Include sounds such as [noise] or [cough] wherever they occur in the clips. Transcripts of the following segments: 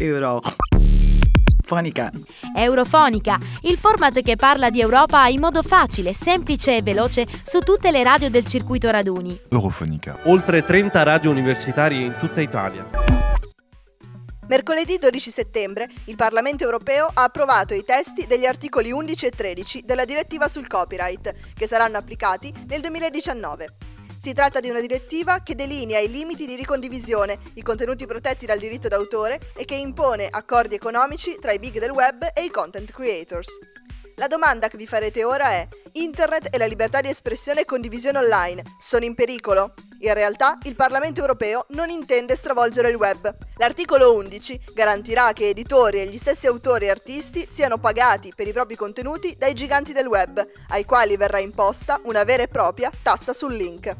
Eurofonica. Eurofonica, il format che parla di Europa in modo facile, semplice e veloce su tutte le radio del circuito raduni. Eurofonica. Oltre 30 radio universitarie in tutta Italia. Mercoledì 12 settembre il Parlamento europeo ha approvato i testi degli articoli 11 e 13 della direttiva sul copyright, che saranno applicati nel 2019. Si tratta di una direttiva che delinea i limiti di ricondivisione, i contenuti protetti dal diritto d'autore e che impone accordi economici tra i big del web e i content creators. La domanda che vi farete ora è: Internet e la libertà di espressione e condivisione online sono in pericolo? In realtà il Parlamento europeo non intende stravolgere il web. L'articolo 11 garantirà che editori e gli stessi autori e artisti siano pagati per i propri contenuti dai giganti del web, ai quali verrà imposta una vera e propria tassa sul link.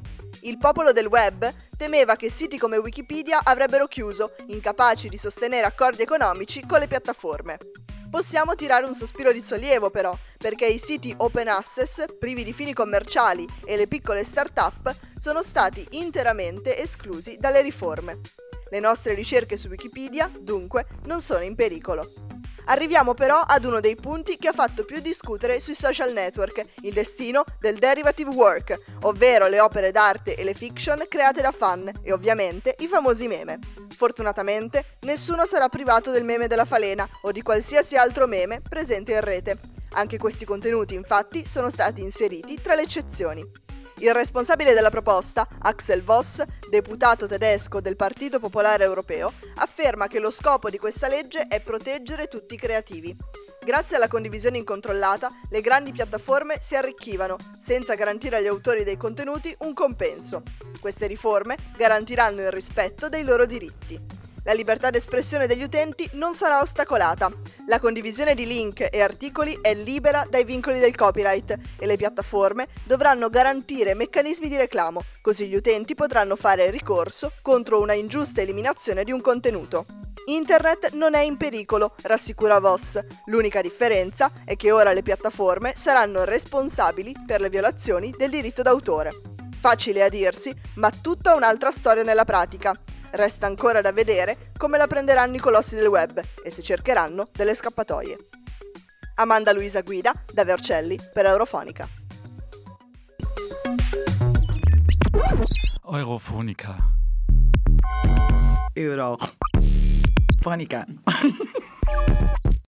Il popolo del web temeva che siti come Wikipedia avrebbero chiuso, incapaci di sostenere accordi economici con le piattaforme. Possiamo tirare un sospiro di sollievo però, perché i siti open access, privi di fini commerciali e le piccole start-up sono stati interamente esclusi dalle riforme. Le nostre ricerche su Wikipedia, dunque, non sono in pericolo. Arriviamo però ad uno dei punti che ha fatto più discutere sui social network, il destino del derivative work, ovvero le opere d'arte e le fiction create da fan e ovviamente i famosi meme. Fortunatamente nessuno sarà privato del meme della falena o di qualsiasi altro meme presente in rete. Anche questi contenuti infatti sono stati inseriti tra le eccezioni. Il responsabile della proposta, Axel Voss, deputato tedesco del Partito Popolare Europeo, afferma che lo scopo di questa legge è proteggere tutti i creativi. Grazie alla condivisione incontrollata, le grandi piattaforme si arricchivano, senza garantire agli autori dei contenuti un compenso. Queste riforme garantiranno il rispetto dei loro diritti. La libertà d'espressione degli utenti non sarà ostacolata. La condivisione di link e articoli è libera dai vincoli del copyright e le piattaforme dovranno garantire meccanismi di reclamo, così gli utenti potranno fare ricorso contro una ingiusta eliminazione di un contenuto. Internet non è in pericolo, rassicura Voss. L'unica differenza è che ora le piattaforme saranno responsabili per le violazioni del diritto d'autore. Facile a dirsi, ma tutta un'altra storia nella pratica. Resta ancora da vedere come la prenderanno i colossi del web e se cercheranno delle scappatoie. Amanda Luisa Guida, da Vercelli, per Eurofonica. Eurofonica. Eurofonica. [laughs]